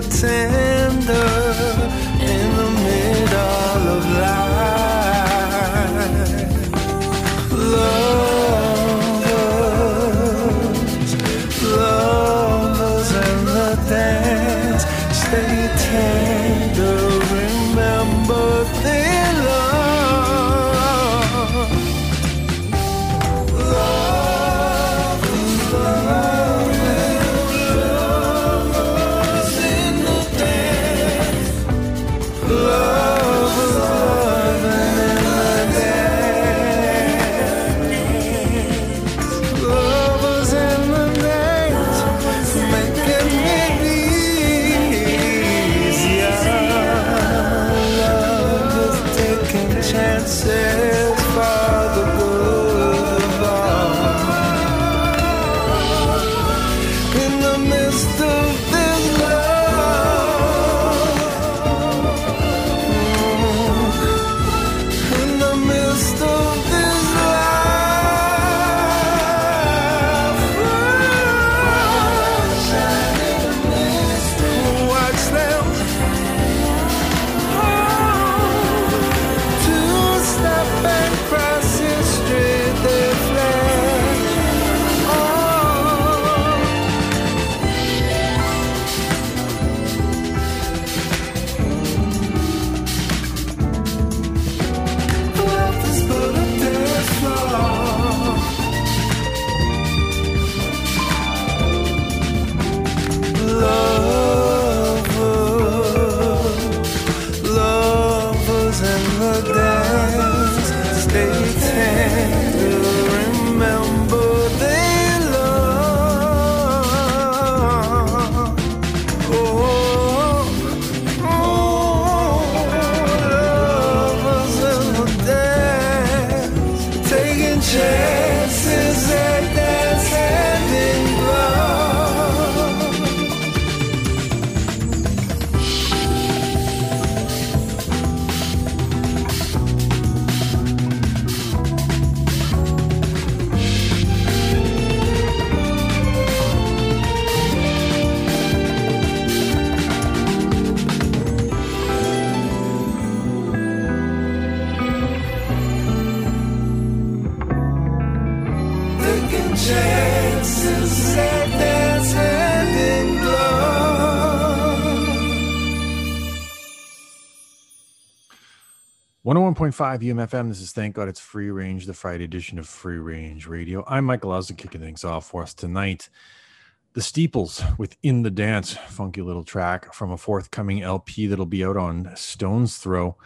pretend 101.5 UMFM. This is Thank God It's Free Range, the Friday edition of Free Range Radio. I'm Michael Owsley kicking things off for us tonight. The Steeples within the Dance, funky little track from a forthcoming LP that'll be out on Stones Throw,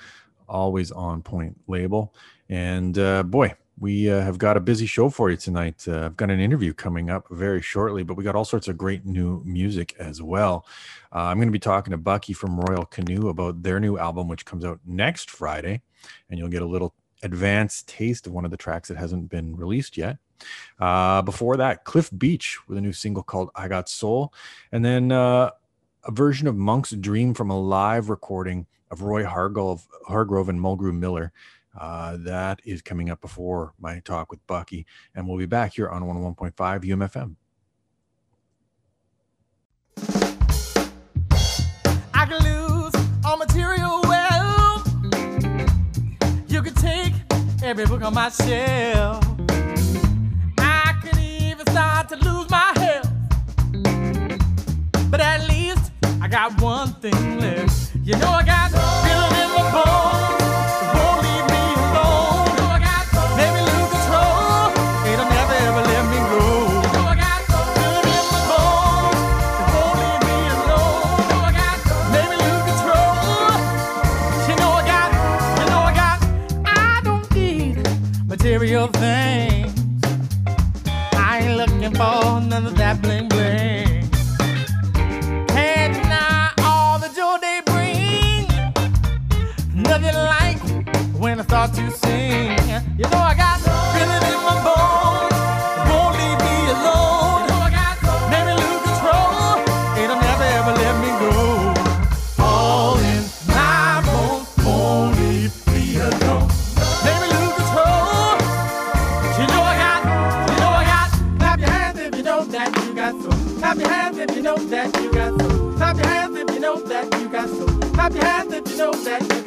always on point label. And uh, boy, we uh, have got a busy show for you tonight. Uh, I've got an interview coming up very shortly, but we got all sorts of great new music as well. Uh, I'm going to be talking to Bucky from Royal Canoe about their new album, which comes out next Friday, and you'll get a little advanced taste of one of the tracks that hasn't been released yet. Uh, before that, Cliff Beach with a new single called I Got Soul, and then uh, a version of Monk's Dream from a live recording of Roy Hargrove, Hargrove and Mulgrew Miller. Uh, that is coming up before my talk with Bucky, and we'll be back here on 101.5 UMFM. Every book on my shelf. I could even start to lose my health. But at least I got one thing left. You know I got feeling in my bones. None of that bling if that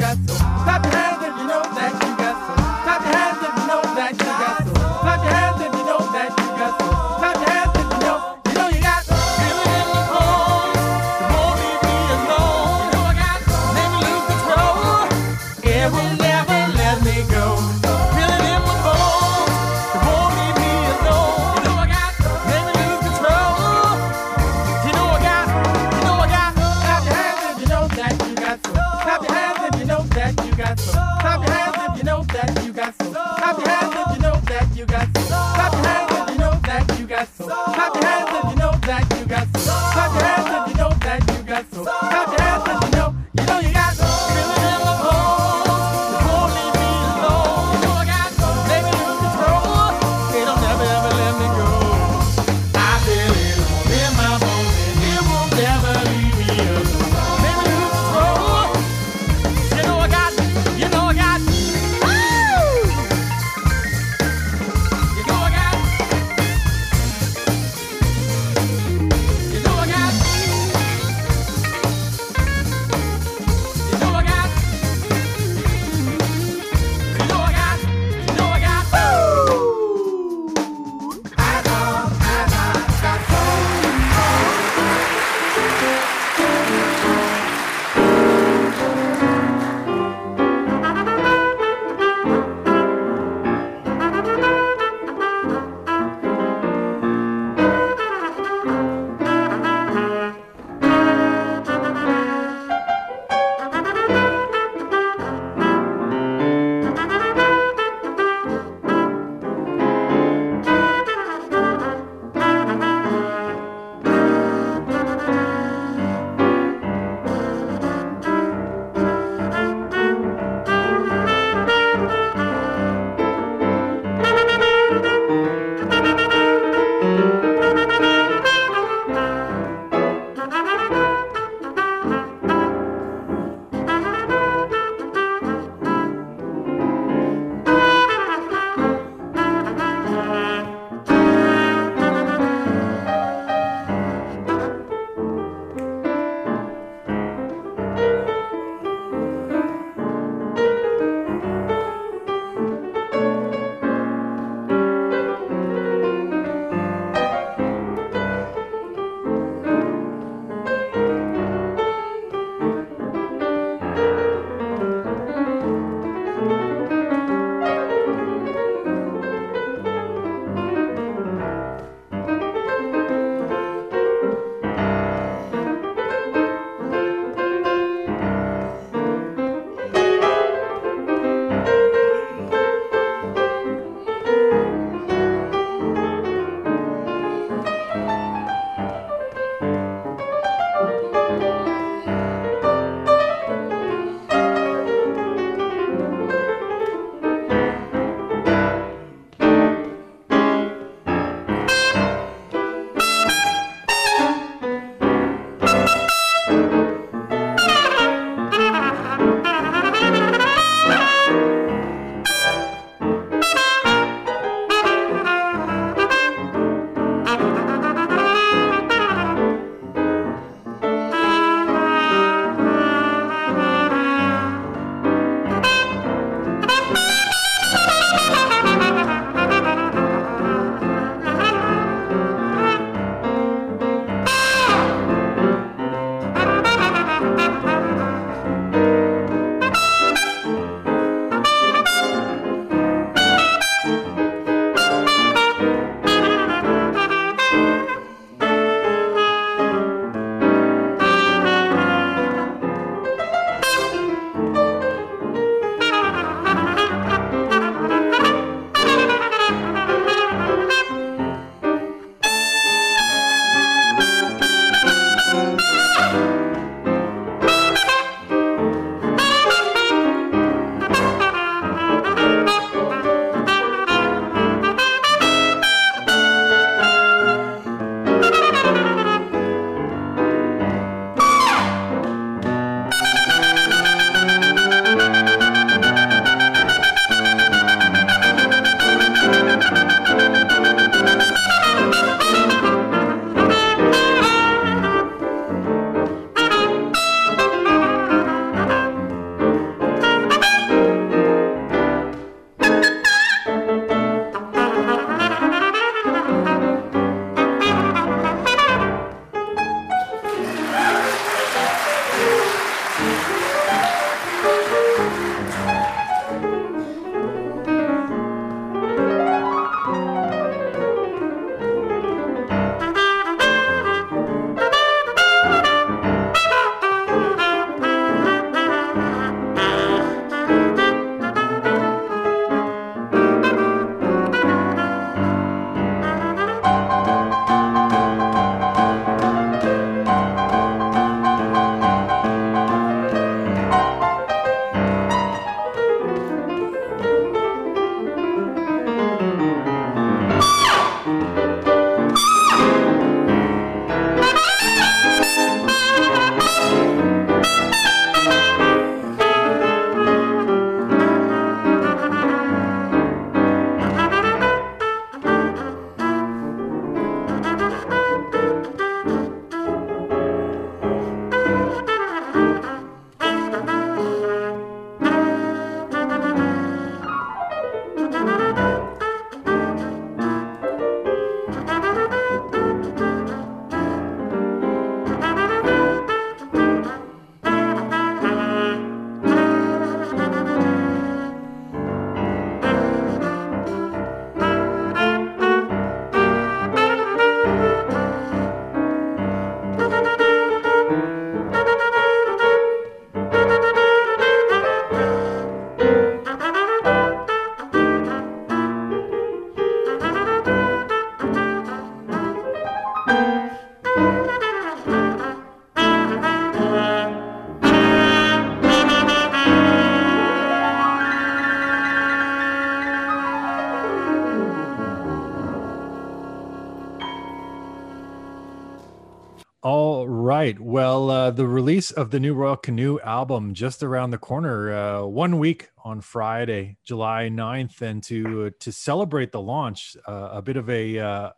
release of the new Royal Canoe album just around the corner, uh, one week on Friday, July 9th. And to uh, to celebrate the launch, uh, a bit of a uh,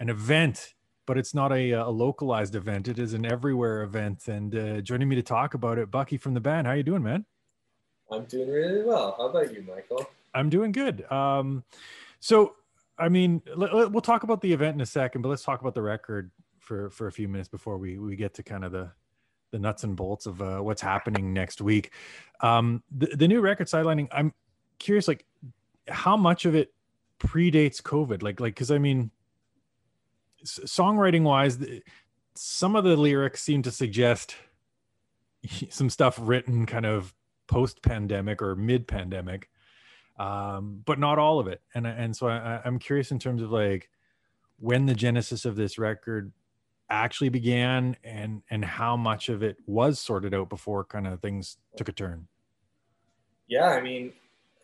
an event, but it's not a, a localized event. It is an everywhere event. And uh, joining me to talk about it, Bucky from the band. How you doing, man? I'm doing really well. How about you, Michael? I'm doing good. Um, so, I mean, let, let- we'll talk about the event in a second, but let's talk about the record for for a few minutes before we we get to kind of the the nuts and bolts of uh, what's happening next week. Um, the, the new record sidelining. I'm curious, like, how much of it predates COVID? Like, like, because I mean, songwriting wise, some of the lyrics seem to suggest some stuff written kind of post pandemic or mid pandemic um, but not all of it. And and so I, I'm curious in terms of like when the genesis of this record actually began and and how much of it was sorted out before kind of things took a turn. Yeah, I mean,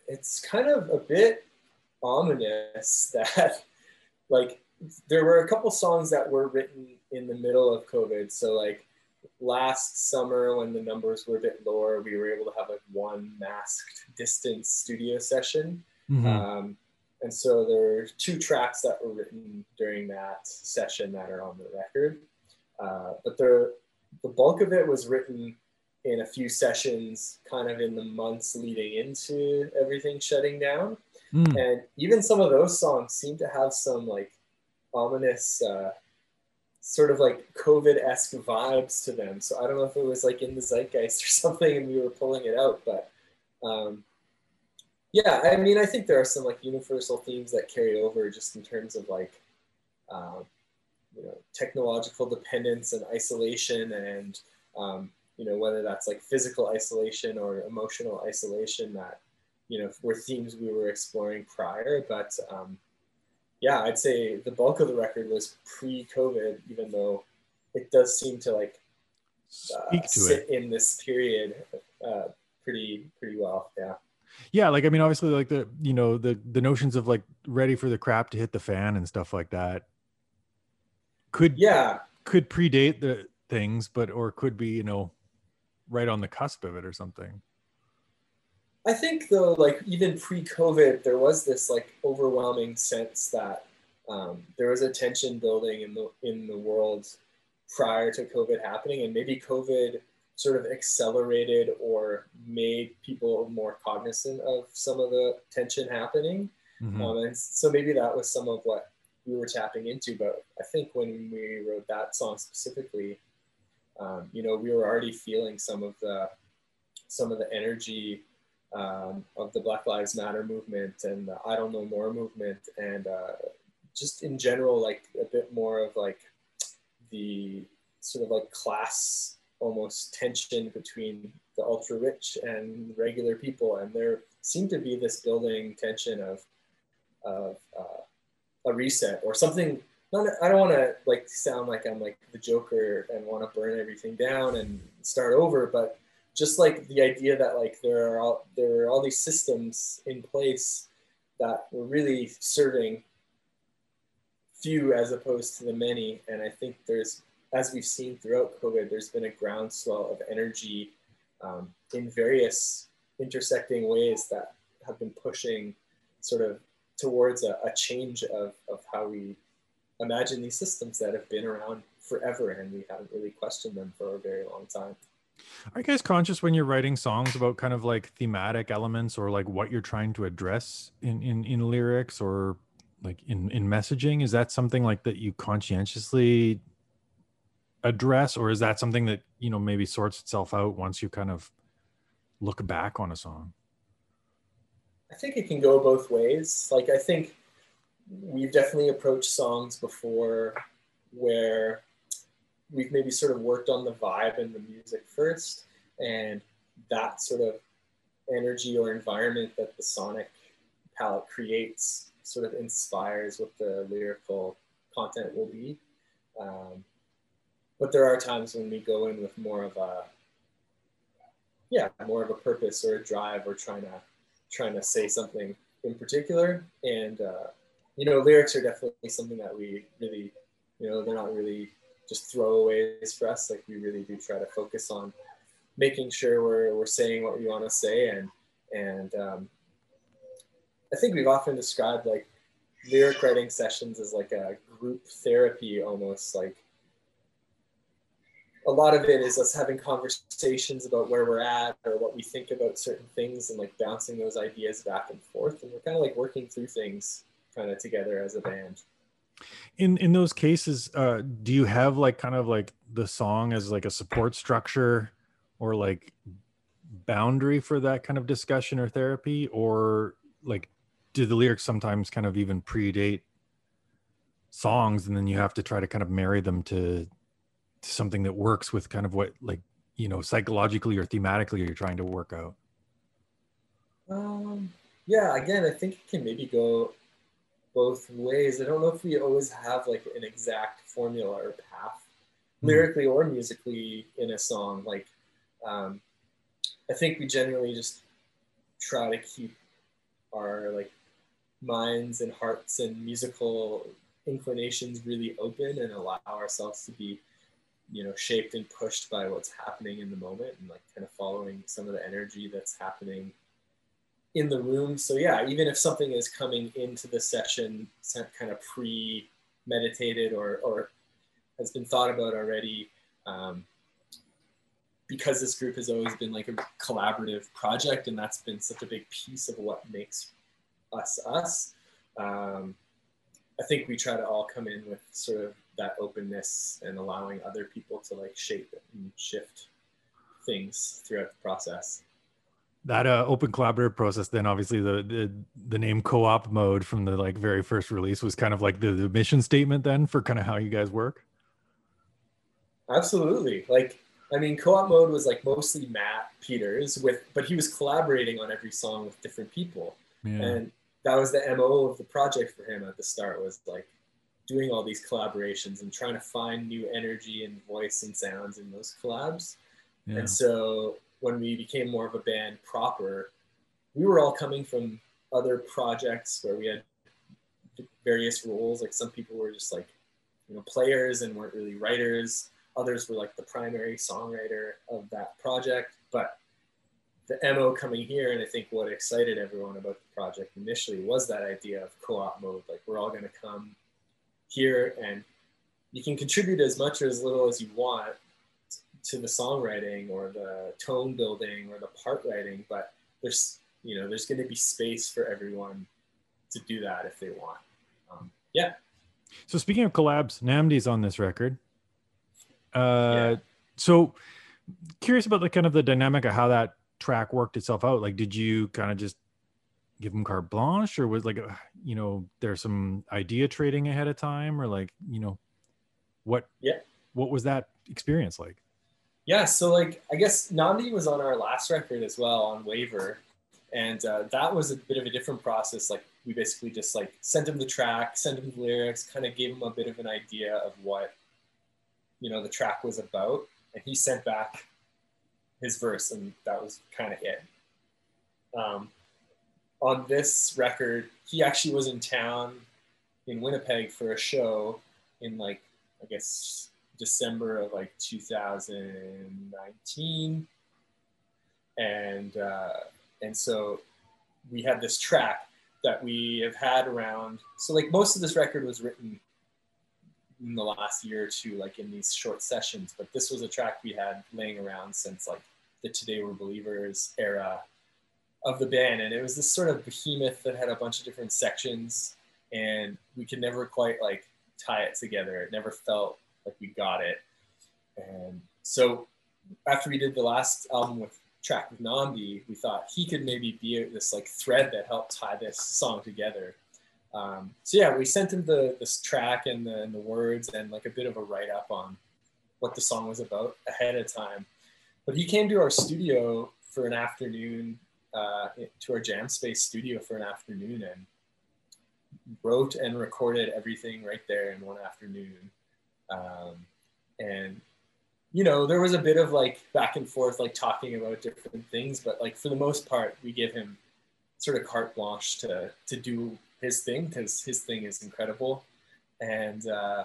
it's kind of a bit ominous that, like, there were a couple songs that were written in the middle of COVID. So, like, last summer when the numbers were a bit lower, we were able to have like one masked distance studio session. Um, and so there were two tracks that were written during that session that are on the record. Uh, but the, the bulk of it was written in a few sessions, kind of in the months leading into everything shutting down. Mm. And even some of those songs seem to have some like ominous, uh, sort of like COVID esque vibes to them. So I don't know if it was like in the zeitgeist or something and we were pulling it out, but um, yeah, I mean, I think there are some like universal themes that carry over just in terms of like, um, you know, technological dependence and isolation and, um, you know, whether that's like physical isolation or emotional isolation that, you know, were themes we were exploring prior. But um, yeah, I'd say the bulk of the record was pre-COVID, even though it does seem to like uh, to sit it. in this period uh, pretty pretty well. Yeah. Yeah, like I mean, obviously, like the you know the the notions of like ready for the crap to hit the fan and stuff like that could Yeah, could predate the things, but or could be you know right on the cusp of it or something. I think though, like even pre-COVID, there was this like overwhelming sense that um, there was a tension building in the in the world prior to COVID happening, and maybe COVID sort of accelerated or made people more cognizant of some of the tension happening. Mhm. Um, and so maybe that was some of what we were tapping into. But I think when we wrote that song specifically, um, you know, we were already feeling some of the some of the energy um, of the Black Lives Matter movement and the Idle No More movement, and uh, just in general, like a bit more of like the sort of like class almost tension between the ultra rich and regular people, and there seemed to be this building tension of of uh, a reset or something. Not, I don't want to like sound like I'm like the Joker and want to burn everything down and start over, but just like the idea that like there are all, there are all these systems in place that were really serving few as opposed to the many, and I think there's as we've seen throughout COVID, there's been a groundswell of energy um, in various intersecting ways that have been pushing sort of towards a, a change of, of how we imagine these systems that have been around forever and we haven't really questioned them for a very long time. Are you guys conscious when you're writing songs about kind of like thematic elements or like what you're trying to address in in, in lyrics or like in in messaging? Is that something like that you conscientiously address, or is that something that you know maybe sorts itself out once you kind of look back on a song? I think it can go both ways. Like I think we've definitely approached songs before where we've maybe sort of worked on the vibe and the music first, and that sort of energy or environment that the sonic palette creates sort of inspires what the lyrical content will be. Um, but there are times when we go in with more of a yeah more of a purpose or a drive or trying to trying to say something in particular and uh, you know lyrics are definitely something that we really you know they're not really just throwaways for us. Like we really do try to focus on making sure we're, we're saying what we want to say. And, and um, I think we've often described like lyric writing sessions as like a group therapy almost like a lot of it is us having conversations about where we're at or what we think about certain things and like bouncing those ideas back and forth and we're kind of like working through things kind of together as a band. In in those cases uh do you have like kind of like the song as like a support structure or like boundary for that kind of discussion or therapy? Or like do the lyrics sometimes kind of even predate songs and then you have to try to kind of marry them to, something that works with kind of what like you know psychologically or thematically you're trying to work out um yeah again i think it can maybe go both ways. I don't know if we always have like an exact formula or path, mm. lyrically or musically in a song. Like, um, I think we generally just try to keep our like minds and hearts and musical inclinations really open and allow ourselves to be you know shaped and pushed by what's happening in the moment and like kind of following some of the energy that's happening in the room. So yeah, even if something is coming into the session kind of pre-meditated or, or has been thought about already, um, because this group has always been like a collaborative project and that's been such a big piece of what makes us us. Um, I think we try to all come in with sort of that openness and allowing other people to like shape and shift things throughout the process. That uh, open collaborative process then obviously the, the the name co-op mode from the like very first release was kind of like the, the mission statement then for kind of how you guys work? Absolutely. Like i mean co-op mode was like mostly matt peters with but he was collaborating on every song with different people. Yeah. and that was the mo of the project for him at the start was like doing all these collaborations and trying to find new energy and voice and sounds in those collabs yeah. and so when we became more of a band proper, we were all coming from other projects where we had various roles. Like some people were just like, you know, players and weren't really writers. Others were like the primary songwriter of that project. But the MO coming here, and I think what excited everyone about the project initially was that idea of co-op mode. Like we're all going to come here and you can contribute as much or as little as you want to the songwriting or the tone building or the part writing, but there's you know there's going to be space for everyone to do that if they want. Um, yeah. So speaking of collabs, Nnamdi's on this record. Uh, yeah. So curious about the kind of the dynamic of how that track worked itself out. Like, did you kind of just give him carte blanche, or was like, a, you know, there's some idea trading ahead of time, or like, you know, what? Yeah. What was that experience like? yeah, so like I guess Nnamdi was on our last record as well on Waver, and uh, that was a bit of a different process. Like we basically just like sent him the track, sent him the lyrics, kind of gave him a bit of an idea of what you know the track was about, and he sent back his verse, and that was kind of it. Um, on this record, he actually was in town in Winnipeg for a show in like I guess December of like 2019, and uh, and so we had this track that we have had around. So like most of this record was written in the last year or two, like in these short sessions. But this was a track we had laying around since like the Today We're Believers era of the band, and it was this sort of behemoth that had a bunch of different sections, and we could never quite like tie it together. It never felt like we got it. And so after we did the last album with track with Nnamdi, we thought he could maybe be this like thread that helped tie this song together. Um, so yeah, we sent him the this track and the, and the words and like a bit of a write up on what the song was about ahead of time. But he came to our studio for an afternoon, uh, to our jam space studio for an afternoon and wrote and recorded everything right there in one afternoon. Um, and you know, there was a bit of like back and forth, like talking about different things, but like for the most part, we give him sort of carte blanche to to do his thing because his thing is incredible. And uh,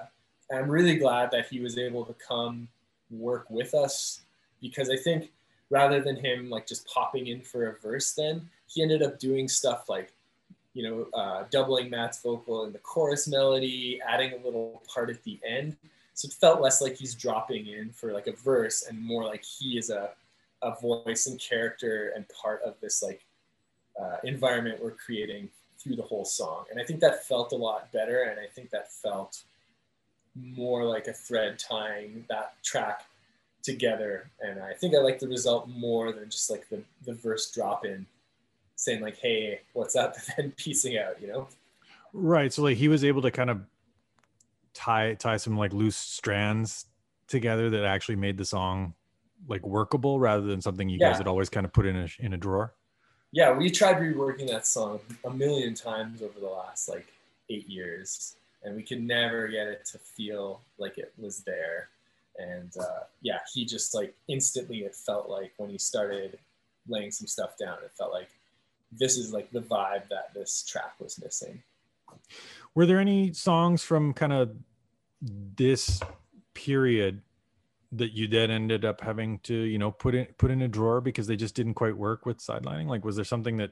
I'm really glad that he was able to come work with us because I think rather than him like just popping in for a verse, then he ended up doing stuff like, you know, uh, doubling Matt's vocal in the chorus melody, adding a little part at the end. So it felt less like he's dropping in for like a verse and more like he is a, a voice and character and part of this like uh, environment we're creating through the whole song. And I think that felt a lot better. And I think that felt more like a thread tying that track together. And I think I like the result more than just like the, the verse drop in saying like, Hey, what's up? And then piecing out, you know? Right. So like he was able to kind of tie, tie some like loose strands together that actually made the song like workable rather than something you Yeah. guys had always kind of put in a, in a drawer. Yeah, we tried reworking that song a million times over the last like eight years, and we could never get it to feel like it was there. And uh, yeah, he just like instantly, it felt like when he started laying some stuff down, it felt like this is like the vibe that this track was missing. Were there any songs from kind of this period that you then ended up having to, you know, put in put in a drawer because they just didn't quite work with sidelining? Like, was there something that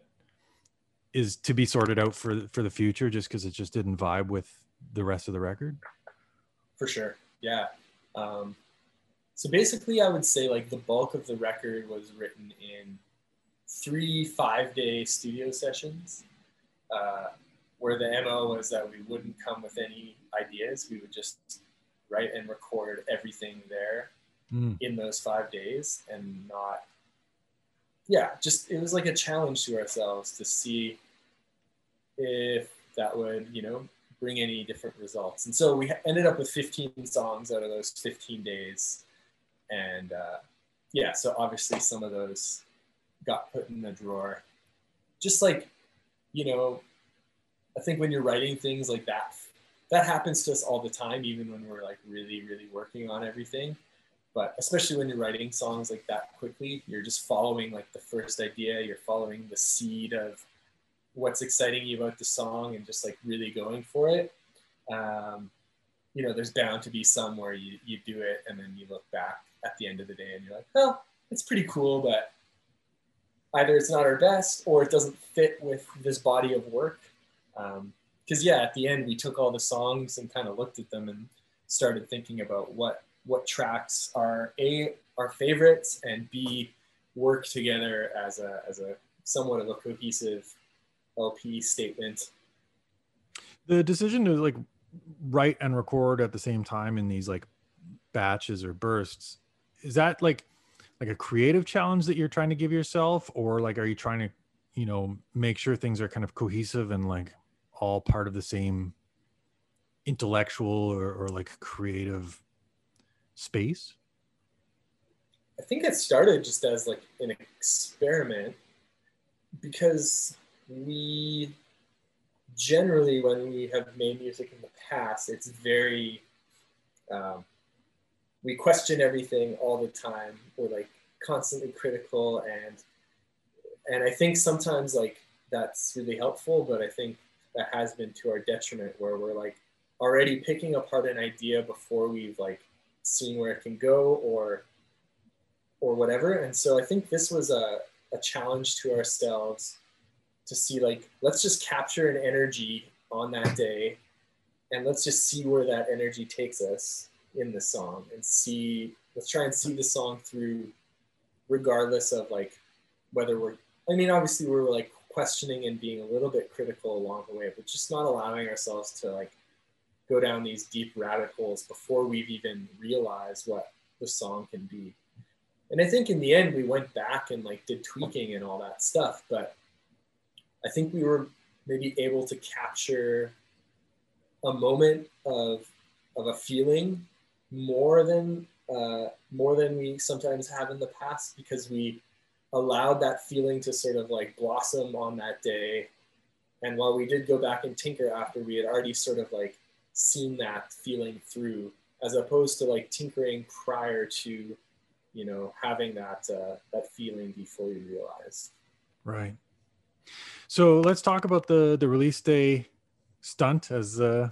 is to be sorted out for for the future just because it just didn't vibe with the rest of the record? For sure. Yeah. Um, so basically, I would say like the bulk of the record was written in three five day studio sessions, uh, where the MO was that we wouldn't come with any ideas. We would just write and record everything there Mm. in those five days and not, yeah, just it was like a challenge to ourselves to see if that would, you know, bring any different results. And so we ended up with 15 songs out of those 15 days. And uh, yeah, so obviously some of those got put in the drawer. Just like, you know, I think when you're writing things like that, that happens to us all the time, even when we're like really, really working on everything. But especially when you're writing songs like that quickly, you're just following like the first idea, you're following the seed of what's exciting you about the song and just like really going for it. Um, you know, there's bound to be some where you, you do it and then you look back at the end of the day and you're like, oh, it's pretty cool, but either it's not our best or it doesn't fit with this body of work. Because yeah, at the end we took all the songs and kind of looked at them and started thinking about what what tracks are a our favorites and b work together as a as a somewhat of a cohesive LP statement. The decision to like write and record at the same time in these like batches or bursts is that like like a creative challenge that you're trying to give yourself or like are you trying to you know make sure things are kind of cohesive and like all part of the same intellectual or, or like creative space I think it started just as like an experiment because we generally, when we have made music in the past, it's very, um, we question everything all the time. We're like constantly critical and, and I think sometimes like that's really helpful, but I think that has been to our detriment where we're like already picking apart an idea before we've like seen where it can go or or whatever. And so I think this was a, a challenge to ourselves to see like, let's just capture an energy on that day and let's just see where that energy takes us in the song and see, let's try and see the song through regardless of like whether we're, I mean, obviously we were like questioning and being a little bit critical along the way, but just not allowing ourselves to like go down these deep rabbit holes before we've even realized what the song can be. And I think in the end we went back and like did tweaking and all that stuff, but I think we were maybe able to capture a moment of of a feeling more than uh, more than we sometimes have in the past because we allowed that feeling to sort of like blossom on that day. And while we did go back and tinker after we had already sort of like seen that feeling through, as opposed to like tinkering prior to you know having that uh, that feeling before you realize right so let's talk about the the release day stunt as uh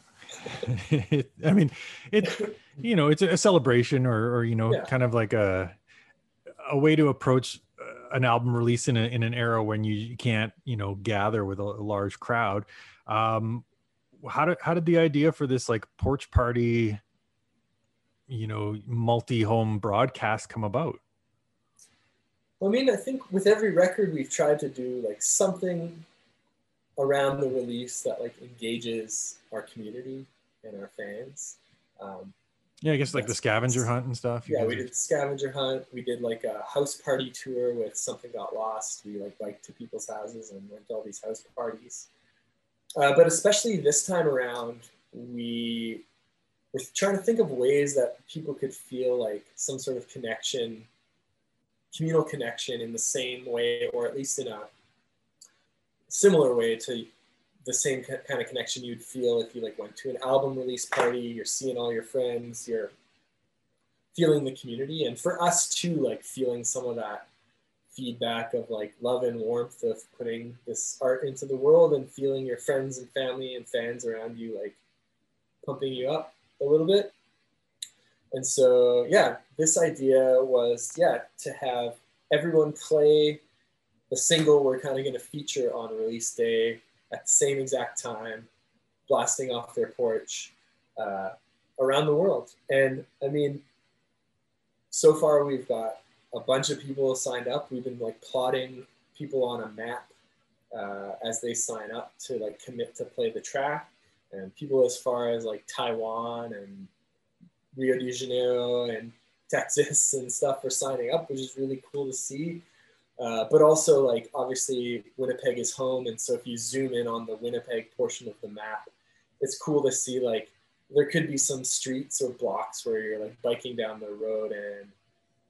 it, I mean, it you know it's a celebration or or you know Yeah. kind of like a a way to approach uh, an album release in a, in an era when you, can't you know gather with a, large crowd. Um, how did how did the idea for this like porch party, you know, multi home broadcast come about? Well, I mean, I think with every record we've tried to do like something around the release that like engages our community and our fans. Um, Yeah, I guess like the scavenger hunt and stuff. yeah, we did the scavenger hunt. We did like a house party tour with Something Got Lost. We like biked to people's houses and went to all these house parties. Uh, but especially this time around, we were trying to think of ways that people could feel like some sort of connection, communal connection in the same way, or at least in a similar way to the same kind of connection you'd feel if you like went to an album release party. You're seeing all your friends. You're feeling the community, and for us too, like feeling some of that feedback of like love and warmth of putting this art into the world and feeling your friends and family and fans around you like pumping you up a little bit. And so, yeah, this idea was, yeah, to have everyone play the single we're kind of going to feature on release day at the same exact time, blasting off their porch uh, around the world. And I mean, so far we've got a bunch of people signed up. We've been like plotting people on a map uh, as they sign up to like commit to play the track, and people as far as like Taiwan and Rio de Janeiro and Texas and stuff are signing up, which is really cool to see. Uh, but also, like obviously, Winnipeg is home, and so if you zoom in on the Winnipeg portion of the map, it's cool to see like there could be some streets or blocks where you're like biking down the road and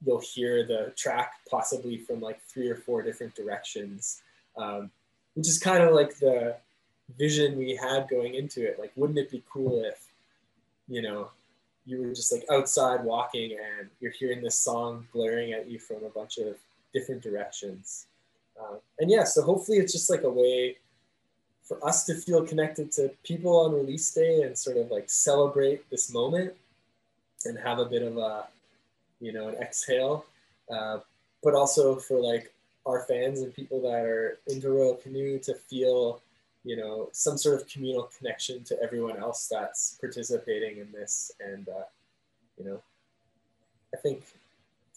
you'll hear the track possibly from like three or four different directions, um, which is kind of like the vision we had going into it. Like, wouldn't it be cool if, you know, you were just like outside walking and you're hearing this song blaring at you from a bunch of different directions? Um, and yeah, so hopefully it's just like a way for us to feel connected to people on release day and sort of like celebrate this moment and have a bit of a you know an exhale uh, but also for like our fans and people that are into royal canoe to feel you know some sort of communal connection to everyone else that's participating in this and uh, you know i think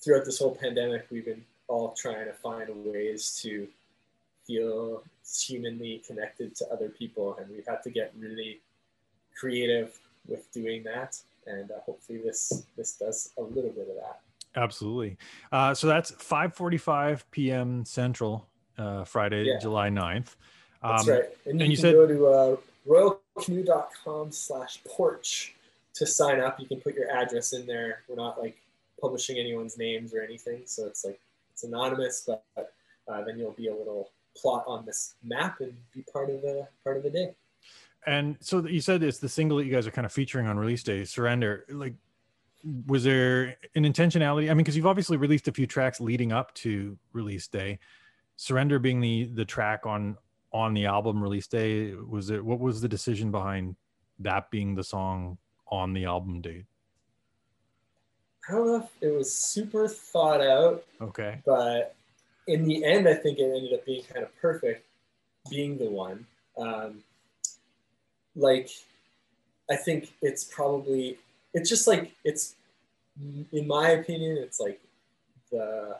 throughout this whole pandemic we've been all trying to find ways to feel humanly connected to other people and we've had to get really creative with doing that and uh, hopefully this this does a little bit of that Absolutely. Uh, so that's 5:45 p.m. Central, uh, Friday, Yeah. July 9th. That's Um, right and you and you can said- go to uh, royalcanoe.com slash porch to sign up you can put your address in there we're not like publishing anyone's names or anything so it's like it's anonymous but uh, then you'll be a little plot on this map and be part of the part of the day And so you said it's the single that you guys are kind of featuring on release day, Surrender. Like, was there an intentionality? I mean, because you've obviously released a few tracks leading up to release day. Surrender being the the track on on the album release day. Was it what was the decision behind that being the song on the album date? i don't know if it was super thought out Okay. but in the end, I think it ended up being kind of perfect, being the one. Um, like, I think it's probably it's just like it's in my opinion, it's like the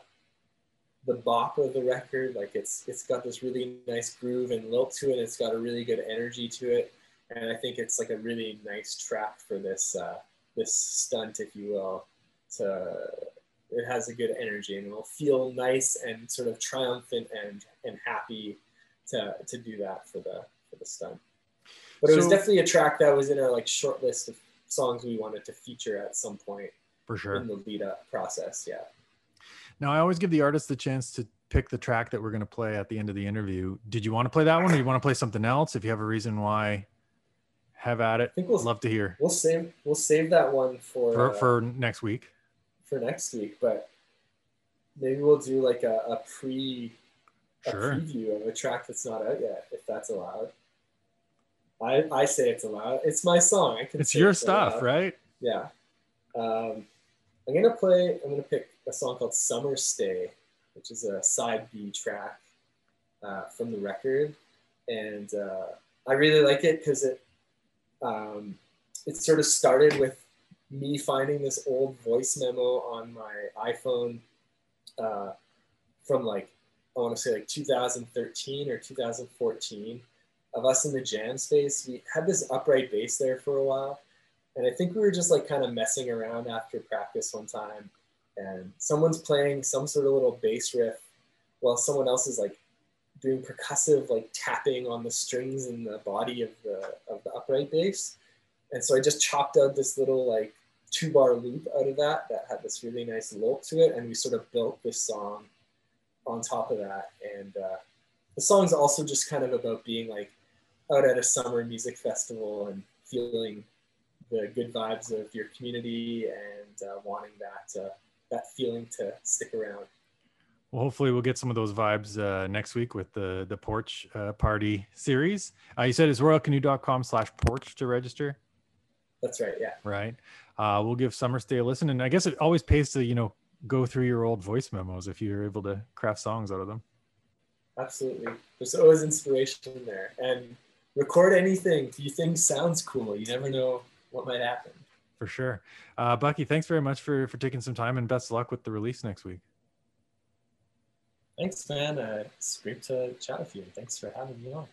the bop of the record. Like it's it's got this really nice groove and lilt to it. It's got a really good energy to it, and I think it's like a really nice track for this uh, this stunt, if you will. To it has a good energy and it'll feel nice and sort of triumphant and and happy to to do that for the for the stunt. But it was definitely a track that was in our like short list of songs we wanted to feature at some point For sure. in the lead up process. Yeah. Now, I always give the artist the chance to pick the track that we're going to play at the end of the interview. Did you want to play that one or you want to play something else? If you have a reason why, have at it. I think we'll Love to hear we'll save we'll save that one for for, uh, for next week. for next week, but maybe we'll do like a, a pre a Sure. preview of a track that's not out yet, if that's allowed. I, I say it's allowed. It's my song. I can It's your allowed. stuff, right? Yeah. Um, I'm gonna play. I'm gonna pick a song called "Summer Stay," which is a side B track uh, from the record, and uh, I really like it because it um, it sort of started with me finding this old voice memo on my iPhone uh, from like I want to say like 2013 or 2014 of us in the jam space. We had this upright bass there for a while, and I think we were just like kind of messing around after practice one time, and someone's playing some sort of little bass riff while someone else is like doing percussive like tapping on the strings in the body of the of the upright bass. And so I just chopped out this little like two bar loop out of that that had this really nice lilt to it, and we sort of built this song on top of that. And uh, the song's also just kind of about being like out at a summer music festival and feeling the good vibes of your community and uh, wanting that uh, that feeling to stick around. Well, hopefully we'll get some of those vibes uh, next week with the the porch uh, party series. Uh, you said it's royalcanoe.com slash porch to register, That's right. Yeah. right? Uh, we'll give Summer Stay a listen. And I guess it always pays to, you know, go through your old voice memos if you're able to craft songs out of them. Absolutely. There's always inspiration there. And record anything you think sounds cool. You never know what might happen. For sure. Uh, Bucky, thanks very much for, for taking some time and best luck with the release next week. Thanks, man. Uh, it's great to chat with you. Thanks for having me on.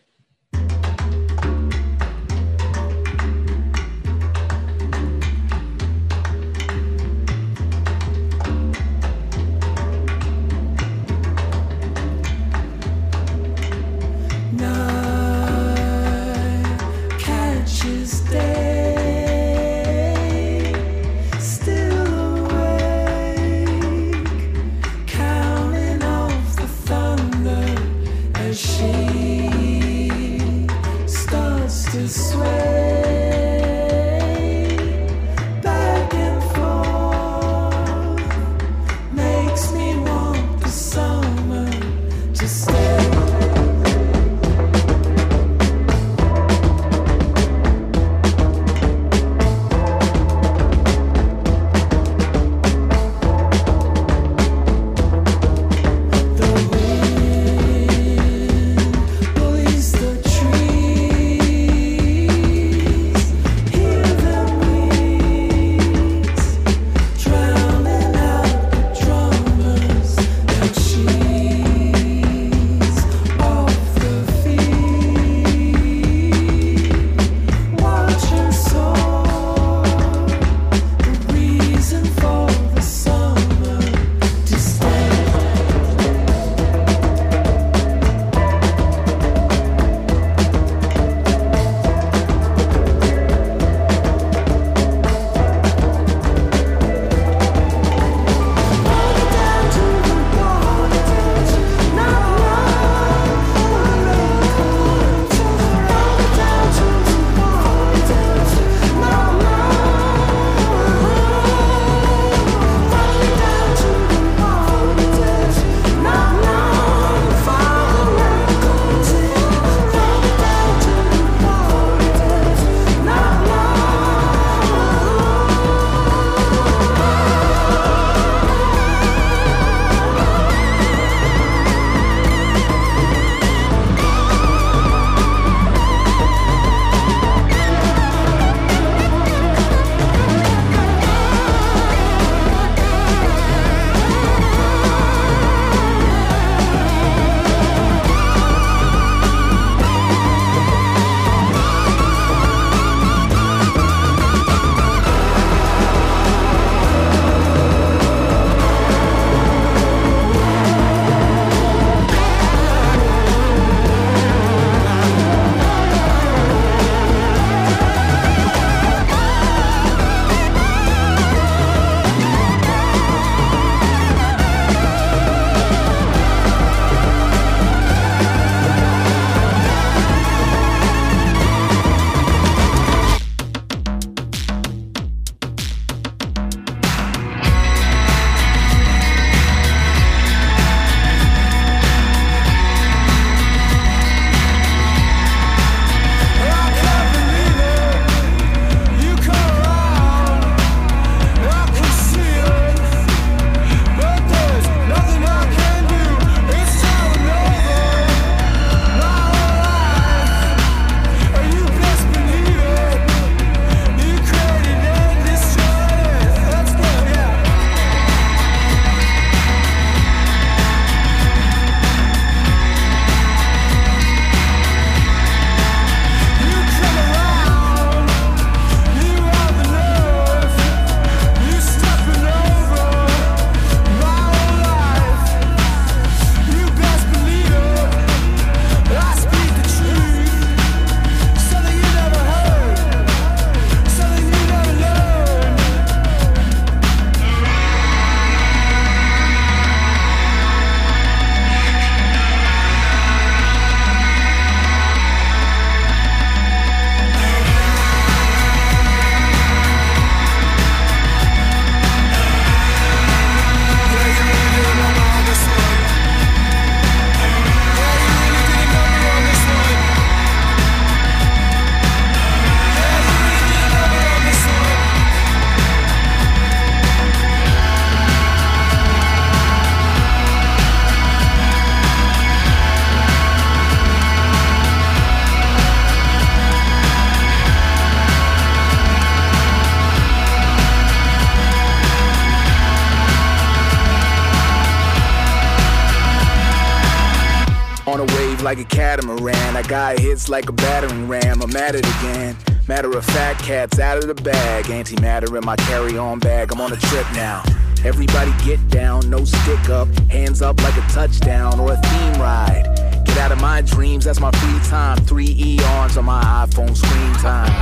Like a catamaran. I got hits like a battering ram. I'm at it again. Matter of fact, cat's out of the bag. Antimatter in my carry-on bag. I'm on a trip now. Everybody get down, no stick up, hands up like a touchdown or a theme ride. Get out of my dreams, that's my free time. Three eons on my iPhone screen time.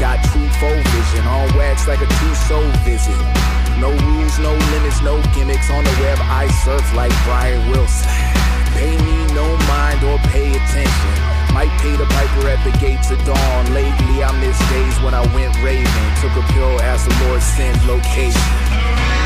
Got true full vision, all wax like a two soul visit. No rules, no limits, no gimmicks. On the web, I surf like Brian Wilson. Pay me no mind or pay attention. Might pay the piper at the gates of dawn. Lately, I miss days when I went raving. Took a pill, asked the Lord send location.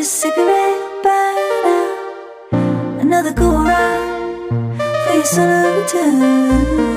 Your cigarette burn out. Another go around for your solo return.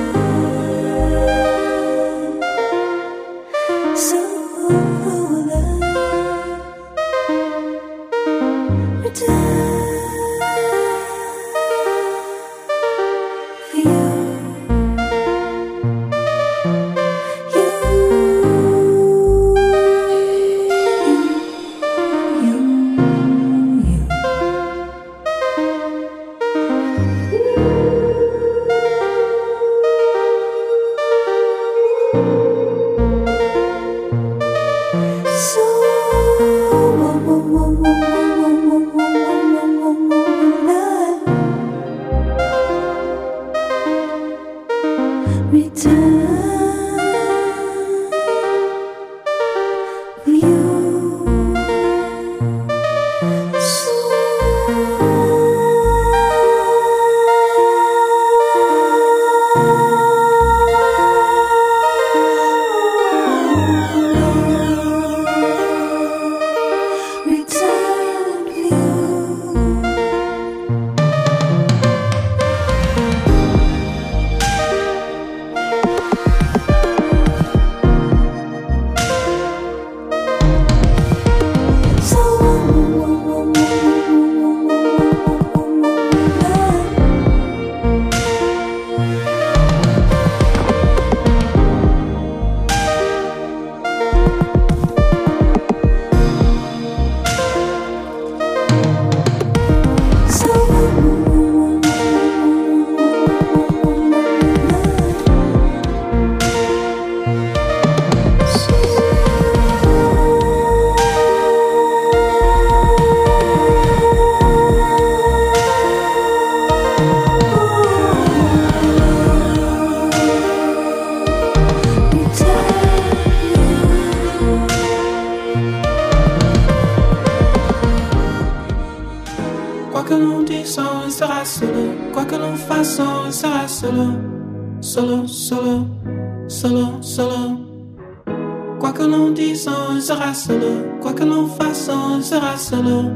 Sera solo.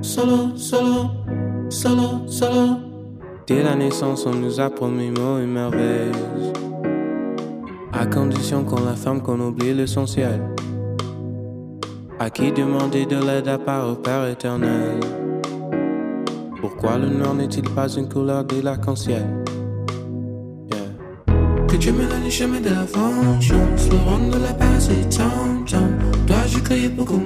Solo, solo, solo, solo. Dès la naissance, on nous a promis mots et merveilles. À condition qu'on la ferme, qu'on oublie l'essentiel. À qui demander de l'aide à part au Père éternel? Pourquoi le noir n'est-il pas une couleur de l'arc-en-ciel? Yeah. Que Dieu me donne le chemin de la vengeance, le rond de la base et tam. Dois-je crier pour qu'on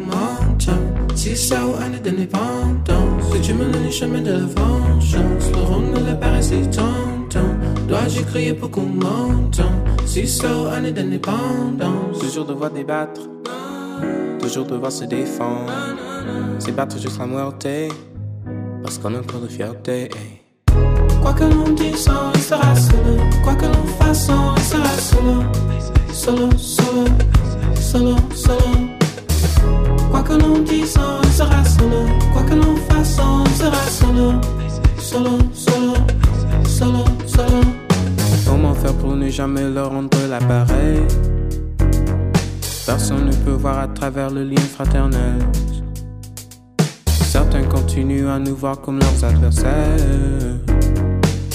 Si ça ou année d'indépendance. Que Dieu me donne le chemin de la vengeance, le rond de la et tam tam. Dois-je crier pour qu'on m'entende? Si ça ou année d'indépendance. Toujours devoir débattre, toujours devoir se défendre. C'est battre jusqu'à muerte. Parce qu'on a encore de fierté. Quoi que l'on dise, on sera solo. Quoi que l'on fasse, on sera solo. Solo, solo, solo, solo. Quoi que l'on dise, on sera solo. Quoi que l'on fasse, on sera solo. Solo, solo, solo, solo. Comment faire pour ne jamais leur rendre l'appareil? Personne ne peut voir à travers le lien fraternel. Certains continuent à nous voir comme leurs adversaires.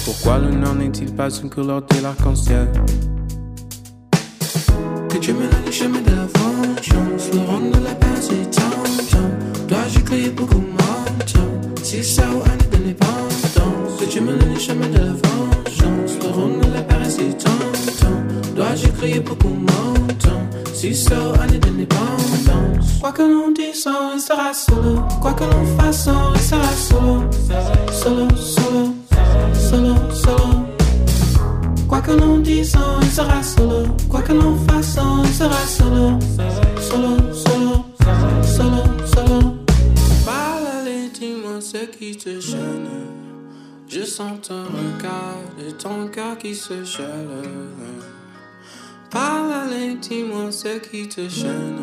Pourquoi le nord n'est-il pas une couleur de l'arc-en-ciel? Que Dieu me donne le chemin de la vengeance, le rond de la et tam tam. Dois-je crier pour qu'on m'entende? Si ça ou indépendance Que tu me donnes chemins de la vengeance Le rhum de la parasitant Dois-je crier pour qu'on m'entende Si ça ou indépendance Quoi que l'on dise, on restera solo. Quoi que l'on fasse, on restera solo Solo, solo, solo, solo Quoi que l'on dise, on restera solo. Quoi que l'on fasse, on restera solo. Solo, solo, solo, solo. Parle, allez, dis-moi ce qui te gêne. Je sens ton regard et ton cœur qui se gèle Parle, allez, dis-moi ce qui te gêne.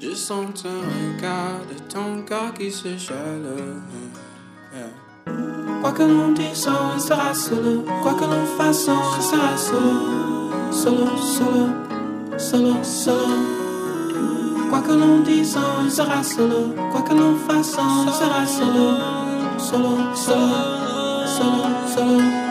Je sens ton regard et ton cœur qui se gèle. Quoi que l'on dise, on restera solo. Quoi que l'on fasse, on restera solo. Solo, solo, solo, solo. Quoi que l'on dise, on restera solo. Quoi que l'on fasse, on restera solo. Solo, solo, solo, solo.